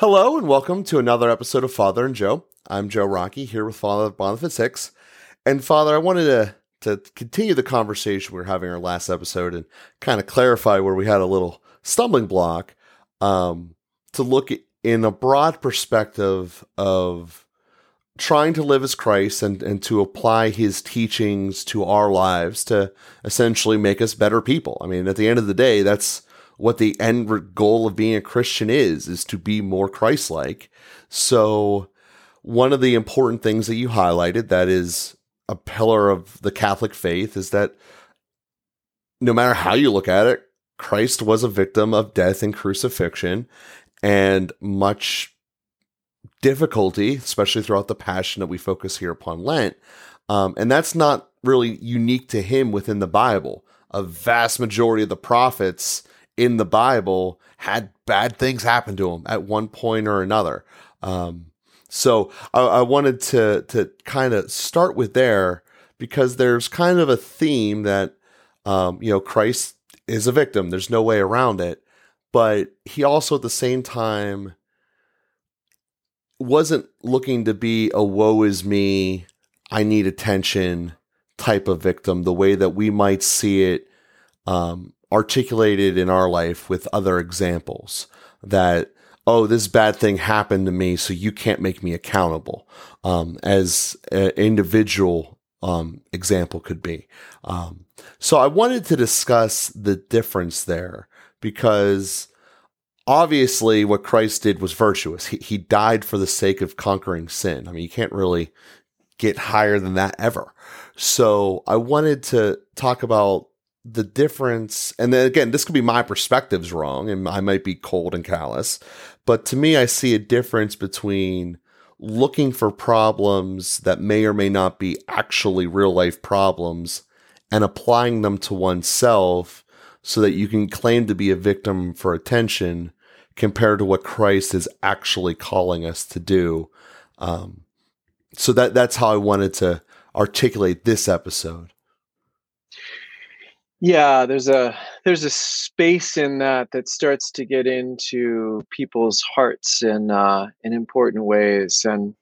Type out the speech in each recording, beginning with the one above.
Hello and welcome to another episode of Father and Joe. I'm Joe Rockey here with Father Boniface Hicks. And Father, I wanted to to continue the conversation we were having our last episode and kind of clarify where we had a little stumbling block um, to look in a broad perspective of trying to live as Christ and, and to apply his teachings to our lives to essentially make us better people. I mean, at the end of the day, that's what the end goal of being a Christian is, is to be more Christ-like. So one of the important things that you highlighted that is a pillar of the Catholic faith is that no matter how you look at it, Christ was a victim of death and crucifixion and much difficulty, especially throughout the passion that we focus here upon Lent. Um, and that's not really unique to him within the Bible. A vast majority of the prophets in the Bible had bad things happen to him at one point or another. Um, so I, I, wanted to to kind of start with there because there's kind of a theme that um, you know Christ is a victim. There's no way around it, but he also at the same time wasn't looking to be a woe is me, I need attention type of victim the way that we might see it um, articulated in our life with other examples that oh this bad thing happened to me so you can't make me accountable um, as an individual um, example could be. Um, so i wanted to discuss the difference there because obviously what christ did was virtuous. He, he died for the sake of conquering sin. I mean you can't really get higher than that ever. So i wanted to talk about the difference, and then again, this could be my perspectives wrong, and I might be cold and callous, but to me, I see a difference between looking for problems that may or may not be actually real life problems and applying them to oneself so that you can claim to be a victim for attention compared to what Christ is actually calling us to do. Um, so that that's how I wanted to articulate this episode. Yeah, there's a there's a space in that that starts to get into people's hearts in uh, in important ways, and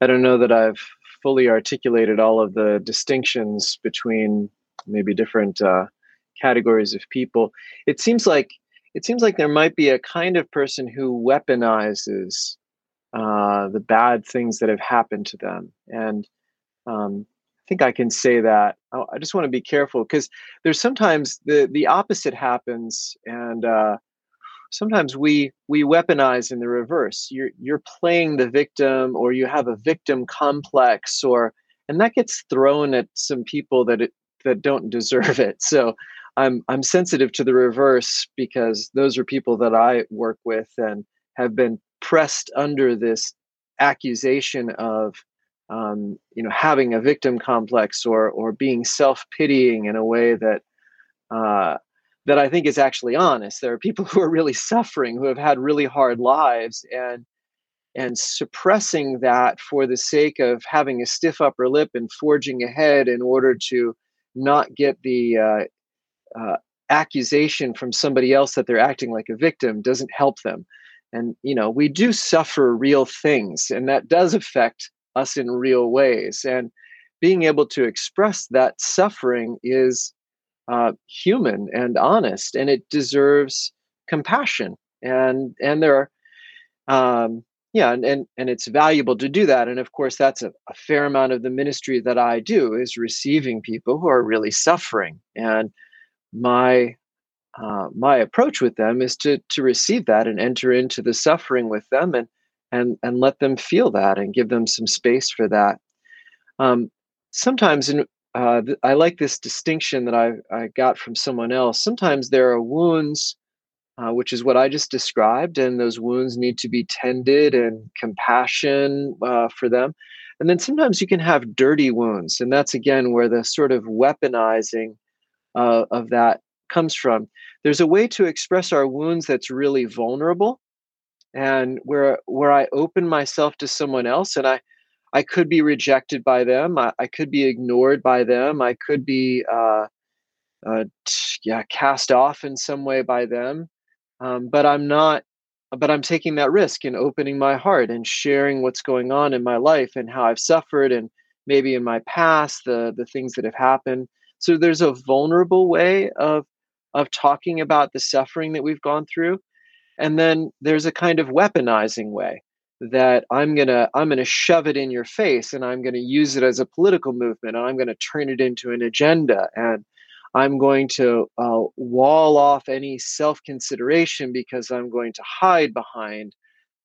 I don't know that I've fully articulated all of the distinctions between maybe different uh, categories of people. It seems like it seems like there might be a kind of person who weaponizes uh, the bad things that have happened to them, and um, think I can say that. I just want to be careful because there's sometimes the the opposite happens, and uh, sometimes we we weaponize in the reverse. You're you're playing the victim, or you have a victim complex, or and that gets thrown at some people that it, that don't deserve it. So I'm I'm sensitive to the reverse because those are people that I work with and have been pressed under this accusation of um, you know having a victim complex or or being self pitying in a way that uh, that I think is actually honest. There are people who are really suffering who have had really hard lives and and suppressing that for the sake of having a stiff upper lip and forging ahead in order to not get the uh, uh, accusation from somebody else that they're acting like a victim doesn't help them and you know we do suffer real things and that does affect us in real ways. And being able to express that suffering is uh, human and honest, and it deserves compassion. And and there are, um, yeah, and, and and it's valuable to do that. And of course, that's a, a fair amount of the ministry that I do is receiving people who are really suffering. And my uh, my approach with them is to to receive that and enter into the suffering with them and and and let them feel that and give them some space for that. Um, sometimes, in, uh, I like this distinction that I I got from someone else. Sometimes there are wounds, uh, which is what I just described, and those wounds need to be tended and compassion uh, for them. And then sometimes you can have dirty wounds, and that's again where the sort of weaponizing uh, of that comes from. There's a way to express our wounds that's really vulnerable and where where I open myself to someone else and I I could be rejected by them. I, I could be ignored by them. I could be uh, uh, yeah cast off in some way by them. Um, but I'm not but I'm taking that risk and opening my heart and sharing what's going on in my life and how I've suffered and maybe in my past the the things that have happened. So there's a vulnerable way of of talking about the suffering that we've gone through, and then there's a kind of weaponizing way that I'm gonna I'm gonna shove it in your face and I'm gonna use it as a political movement and I'm gonna turn it into an agenda and I'm going to uh, wall off any self consideration because I'm going to hide behind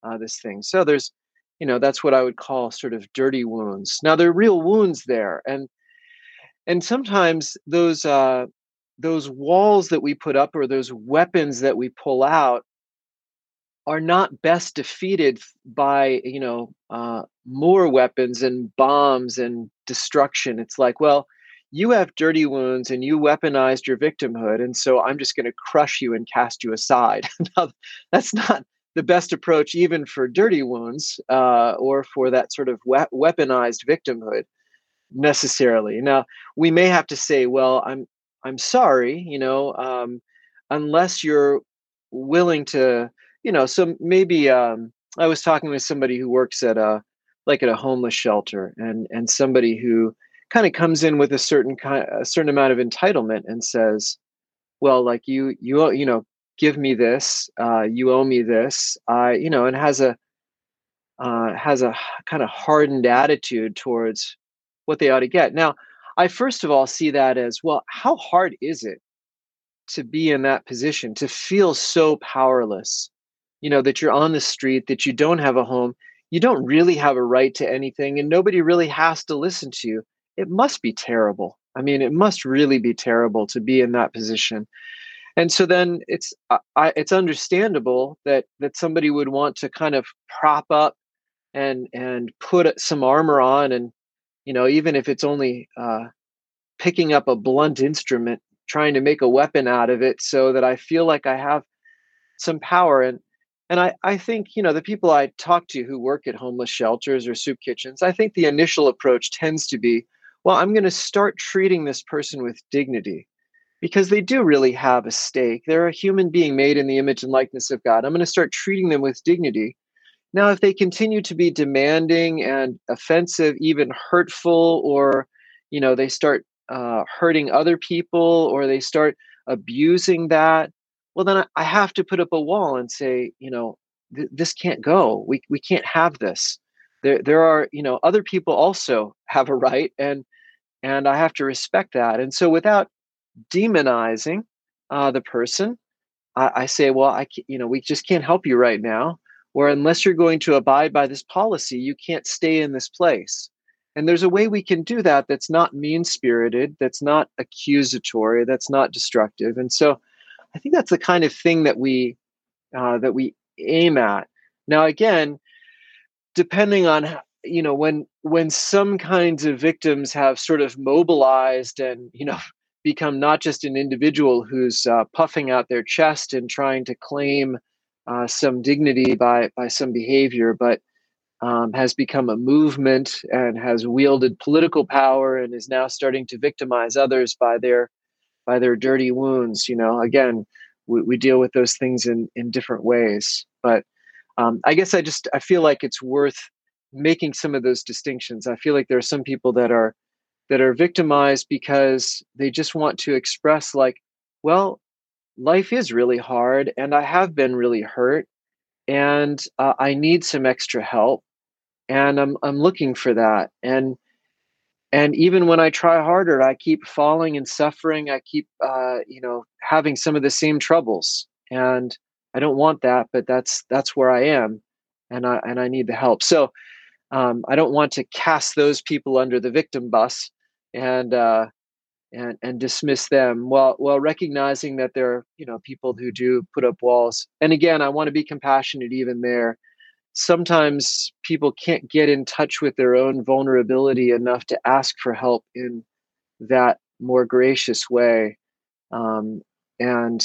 uh, this thing. So there's, you know, that's what I would call sort of dirty wounds. Now there are real wounds there, and and sometimes those uh, those walls that we put up or those weapons that we pull out are not best defeated by you know uh, more weapons and bombs and destruction. It's like well you have dirty wounds and you weaponized your victimhood and so i'm just going to crush you and cast you aside now, that's not the best approach even for dirty wounds uh, or for that sort of we- weaponized victimhood necessarily now we may have to say well i'm i'm sorry you know um, unless you're willing to you know so maybe um, i was talking with somebody who works at a like at a homeless shelter and and somebody who kind of comes in with a certain kind a certain amount of entitlement and says well like you you you know give me this uh, you owe me this i you know and has a uh, has a kind of hardened attitude towards what they ought to get. Now i first of all see that as well how hard is it to be in that position to feel so powerless you know that you're on the street that you don't have a home you don't really have a right to anything and nobody really has to listen to you it must be terrible. I mean, it must really be terrible to be in that position. And so then it's I, it's understandable that that somebody would want to kind of prop up and and put some armor on, and you know, even if it's only uh, picking up a blunt instrument, trying to make a weapon out of it, so that I feel like I have some power. And and I, I think, you know, the people I talk to who work at homeless shelters or soup kitchens, I think the initial approach tends to be, well, I'm going to start treating this person with dignity because they do really have a stake. They're a human being made in the image and likeness of God. I'm going to start treating them with dignity. Now, if they continue to be demanding and offensive, even hurtful, or you know, they start uh, hurting other people, or they start abusing that, well, then I have to put up a wall and say, you know, th- this can't go. We we can't have this. There there are you know other people also have a right, and and I have to respect that. And so, without demonizing uh, the person, I, I say, well, I you know we just can't help you right now. Or unless you're going to abide by this policy, you can't stay in this place. And there's a way we can do that that's not mean spirited, that's not accusatory, that's not destructive. And so, I think that's the kind of thing that we uh, that we aim at. Now, again, depending on you know when when some kinds of victims have sort of mobilized and you know become not just an individual who's uh, puffing out their chest and trying to claim uh, some dignity by by some behavior, but um, has become a movement and has wielded political power and is now starting to victimize others by their by their dirty wounds. You know, again, we, we deal with those things in in different ways, but um, I guess I just I feel like it's worth making some of those distinctions. I feel like there are some people that are that are victimized because they just want to express like, well, life is really hard and I have been really hurt and uh, I need some extra help and I'm I'm looking for that and and even when I try harder, I keep falling and suffering. I keep uh, you know having some of the same troubles and I don't want that, but that's that's where I am and I and I need the help. So um, I don't want to cast those people under the victim bus and uh, and and dismiss them while while recognizing that there are you know people who do put up walls. And again, I want to be compassionate even there. Sometimes people can't get in touch with their own vulnerability enough to ask for help in that more gracious way. Um, and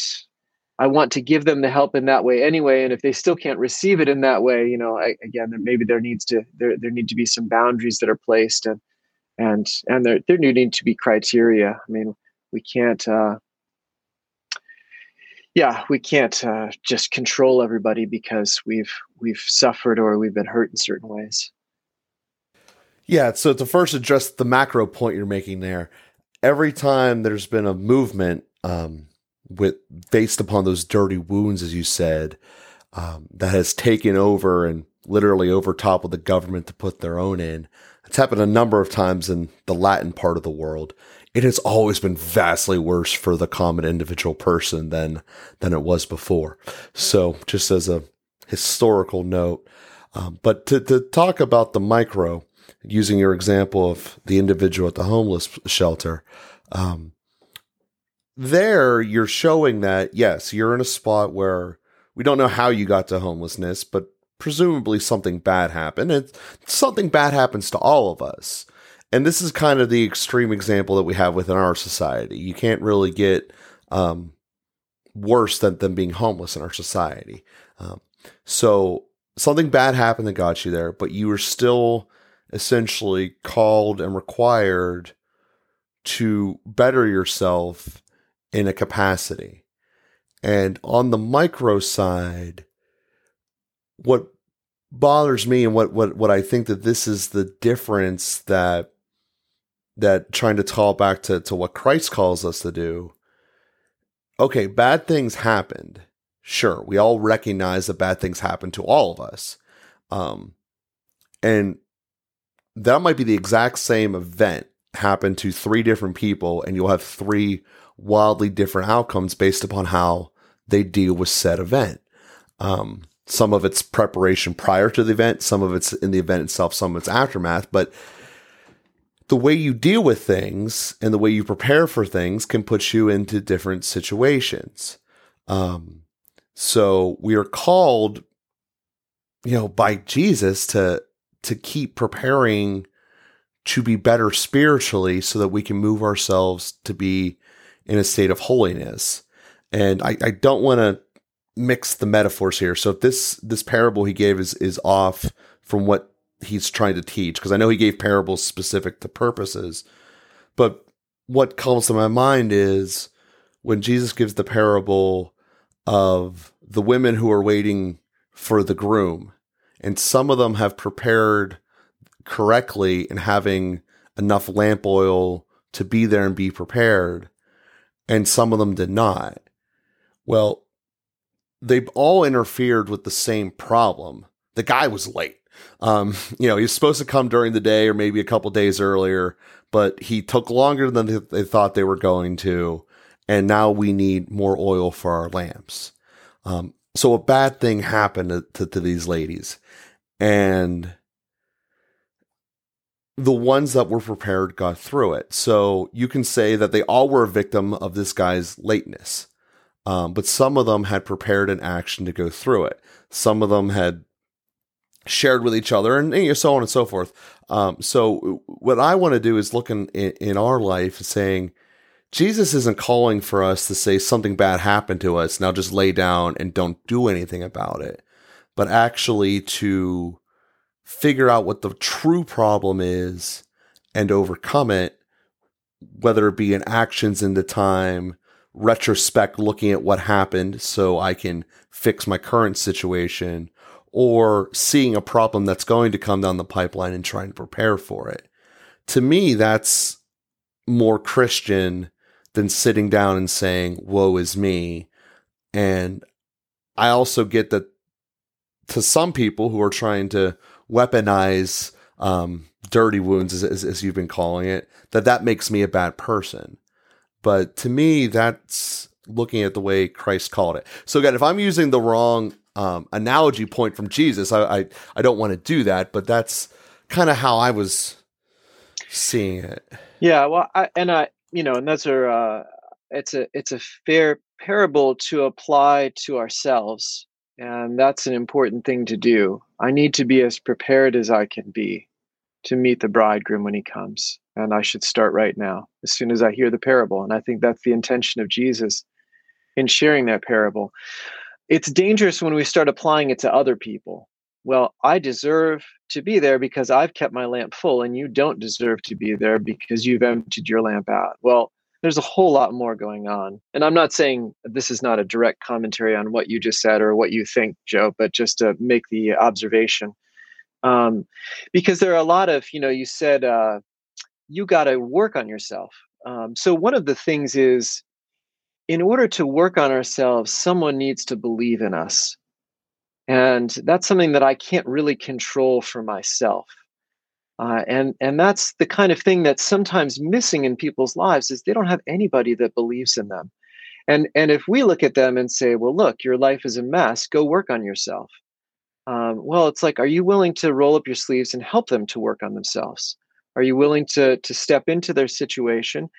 I want to give them the help in that way anyway. And if they still can't receive it in that way, you know, I, again, maybe there needs to there there need to be some boundaries that are placed, and and and there there need to be criteria. I mean, we can't. Uh, yeah, we can't uh, just control everybody because we've we've suffered or we've been hurt in certain ways. Yeah, so to first address the macro point you're making there, every time there's been a movement um, with based upon those dirty wounds, as you said, um, that has taken over and literally over top of the government to put their own in. It's happened a number of times in the Latin part of the world. It has always been vastly worse for the common individual person than than it was before. So, just as a historical note, um, but to, to talk about the micro, using your example of the individual at the homeless shelter, um, there you're showing that yes, you're in a spot where we don't know how you got to homelessness, but presumably something bad happened. And something bad happens to all of us. And this is kind of the extreme example that we have within our society. You can't really get um, worse than, than being homeless in our society. Um, so something bad happened that got you there, but you were still essentially called and required to better yourself in a capacity. And on the micro side, what bothers me and what, what, what I think that this is the difference that that trying to call back to, to what Christ calls us to do. Okay, bad things happened. Sure, we all recognize that bad things happen to all of us. Um, and that might be the exact same event happen to three different people, and you'll have three wildly different outcomes based upon how they deal with said event. Um, some of it's preparation prior to the event, some of it's in the event itself, some of it's aftermath. But the way you deal with things and the way you prepare for things can put you into different situations. Um, so we are called, you know, by Jesus to to keep preparing to be better spiritually so that we can move ourselves to be in a state of holiness. And I, I don't want to mix the metaphors here. So if this this parable he gave is is off from what he's trying to teach, because I know he gave parables specific to purposes, but what comes to my mind is when Jesus gives the parable of the women who are waiting for the groom, and some of them have prepared correctly and having enough lamp oil to be there and be prepared, and some of them did not. Well, they've all interfered with the same problem. The guy was late. Um, you know, he was supposed to come during the day or maybe a couple days earlier, but he took longer than they thought they were going to. And now we need more oil for our lamps. Um, so a bad thing happened to, to, to these ladies. And the ones that were prepared got through it. So you can say that they all were a victim of this guy's lateness. Um, but some of them had prepared an action to go through it. Some of them had shared with each other and, so on and so forth. Um, so what I want to do is look in, in, in our life and saying, Jesus isn't calling for us to say something bad happened to us. Now just lay down and don't do anything about it, but actually to figure out what the true problem is and overcome it, whether it be in actions in the time, retrospect looking at what happened so I can fix my current situation or seeing a problem that's going to come down the pipeline and trying to prepare for it. To me, that's more Christian than sitting down and saying, woe is me. And I also get that to some people who are trying to weaponize um, dirty wounds, as, as, as you've been calling it, that that makes me a bad person. But to me, that's looking at the way Christ called it. So again, if I'm using the wrong um, analogy point from Jesus, I, I, I don't want to do that, but that's kind of how I was seeing it. Yeah, well, I, and I, you know, and that's are uh, it's a it's a fair parable to apply to ourselves, and that's an important thing to do. I need to be as prepared as I can be to meet the bridegroom when he comes. And I should start right now, as soon as I hear the parable. And I think that's the intention of Jesus in sharing that parable. It's dangerous when we start applying it to other people. Well, I deserve to be there because I've kept my lamp full, and you don't deserve to be there because you've emptied your lamp out. Well, there's a whole lot more going on. And I'm not saying this is not a direct commentary on what you just said or what you think, Joe, but just to make the observation. Um, because there are a lot of, you know, you said uh, you got to work on yourself. Um, so one of the things is, in order to work on ourselves, someone needs to believe in us. And that's something that I can't really control for myself. Uh, and and that's the kind of thing that's sometimes missing in people's lives is they don't have anybody that believes in them and and if we look at them and say well look your life is a mess go work on yourself um, well it's like are you willing to roll up your sleeves and help them to work on themselves are you willing to to step into their situation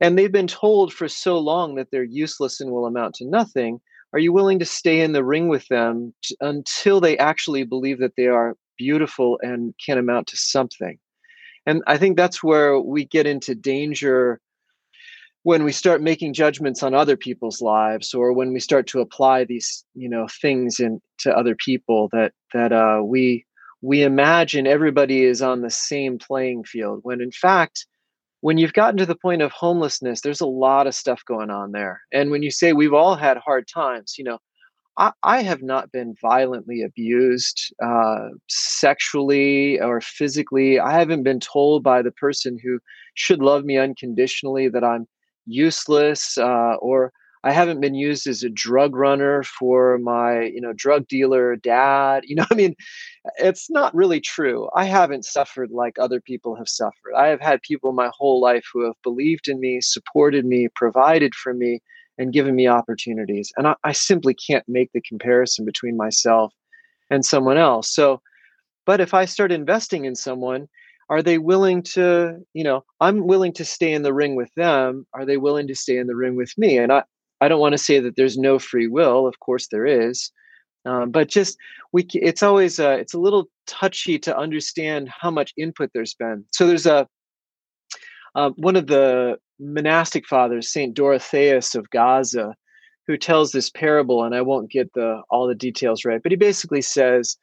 and they've been told for so long that they're useless and will amount to nothing are you willing to stay in the ring with them t- until they actually believe that they are beautiful and can amount to something. And I think that's where we get into danger when we start making judgments on other people's lives or when we start to apply these you know things in to other people that that uh, we we imagine everybody is on the same playing field when in fact when you've gotten to the point of homelessness there's a lot of stuff going on there and when you say we've all had hard times you know I, I have not been violently abused uh, sexually or physically. I haven't been told by the person who should love me unconditionally that I'm useless uh, or I haven't been used as a drug runner for my, you know, drug dealer dad. You know, I mean, it's not really true. I haven't suffered like other people have suffered. I have had people my whole life who have believed in me, supported me, provided for me, and given me opportunities. And I, I simply can't make the comparison between myself and someone else. So, but if I start investing in someone, are they willing to, you know, I'm willing to stay in the ring with them. Are they willing to stay in the ring with me? And I, I don't want to say that there's no free will. Of course there is. Um, but just we, it's always uh, it's a little touchy to understand how much input there's been. So there's a uh, one of the monastic fathers, Saint Dorotheus of Gaza, who tells this parable, and I won't get the all the details right, but he basically says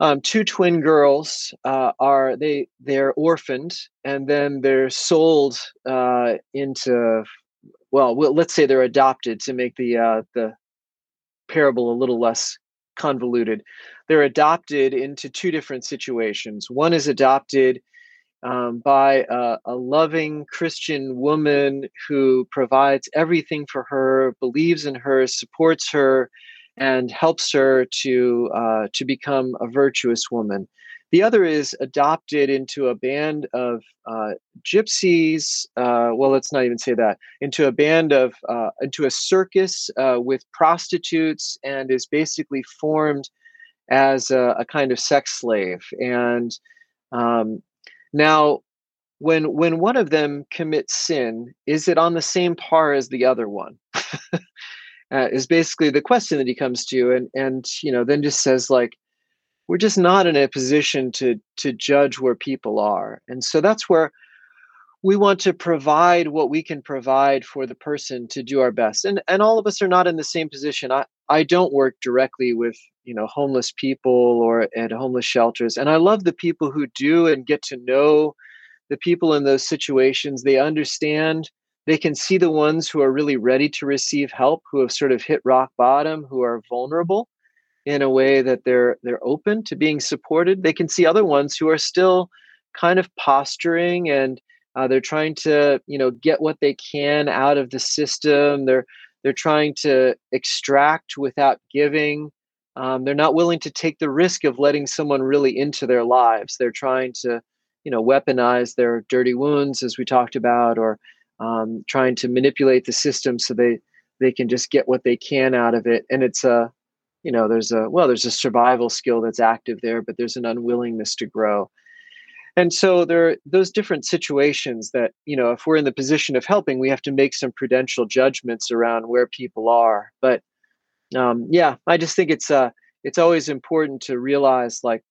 um, two twin girls uh, are they they're orphaned, and then they're sold uh, into well, well, let's say they're adopted to make the uh, the parable a little less convoluted. They're adopted into two different situations. One is adopted um, by a, a, loving Christian woman who provides everything for her, believes in her, supports her, and helps her to uh, to become a virtuous woman. The other is adopted into a band of uh, gypsies. Uh, well, let's not even say that. Into a band of uh, into a circus uh, with prostitutes, and is basically formed as a, a kind of sex slave and um, now, when when one of them commits sin, is it on the same par as the other one? uh, is basically the question that he comes to, and and you know then just says like, we're just not in a position to to judge where people are, and so that's where we want to provide what we can provide for the person to do our best. And and all of us are not in the same position. I i don't work directly with you know homeless people or at homeless shelters. And i love the people who do and get to know the people in those situations. They understand. They can see the ones who are really ready to receive help who have sort of hit rock bottom who are vulnerable in a way that they're they're open to being supported they can see other ones who are still kind of posturing and uh, they're trying to you know get what they can out of the system they're they're trying to extract without giving um, they're not willing to take the risk of letting someone really into their lives. They're trying to, you know, weaponize their dirty wounds, as we talked about, or um, trying to manipulate the system so they they can just get what they can out of it. And it's a, you know, there's a well, there's a survival skill that's active there, but there's an unwillingness to grow. And so there are those different situations that, you know, if we're in the position of helping, we have to make some prudential judgments around where people are. But um, yeah, I just think it's uh, it's always important to realize like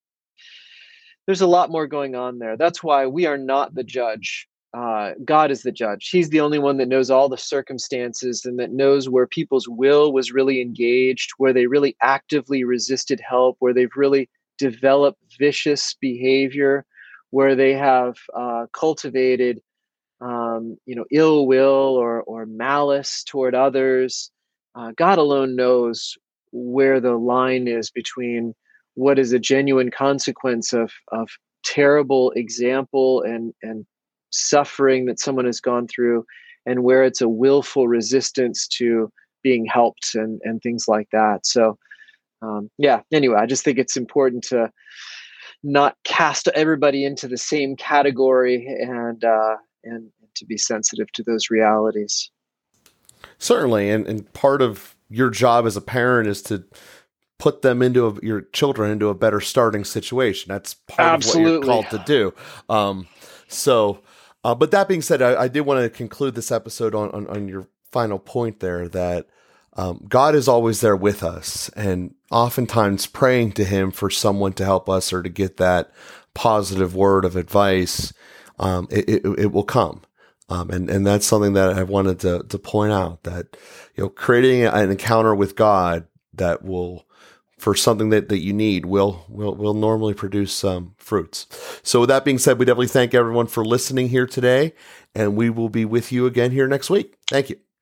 there's a lot more going on there. That's why we are not the judge. Uh, God is the judge. He's the only one that knows all the circumstances and that knows where people's will was really engaged, where they really actively resisted help, where they've really developed vicious behavior, where they have uh, cultivated um, you know, ill will or or malice toward others. Uh, God alone knows where the line is between what is a genuine consequence of of terrible example and and suffering that someone has gone through and where it's a willful resistance to being helped and and things like that so um, yeah anyway i just think it's important to not cast everybody into the same category and uh, and to be sensitive to those realities certainly and and part of your job as a parent is to put them into a, your children into a better starting situation. That's part Absolutely. of what you're called to do. Um, so, uh, but that being said, I, I did want to conclude this episode on, on, on your final point there that um, God is always there with us, and oftentimes praying to Him for someone to help us or to get that positive word of advice, um, it, it, it, will come. Um, and, and that's something that I wanted to, to point out that, you know, creating an encounter with God that will for something that, that you need will will will normally produce some fruits. So with that being said, we definitely thank everyone for listening here today, and we will be with you again here next week. Thank you.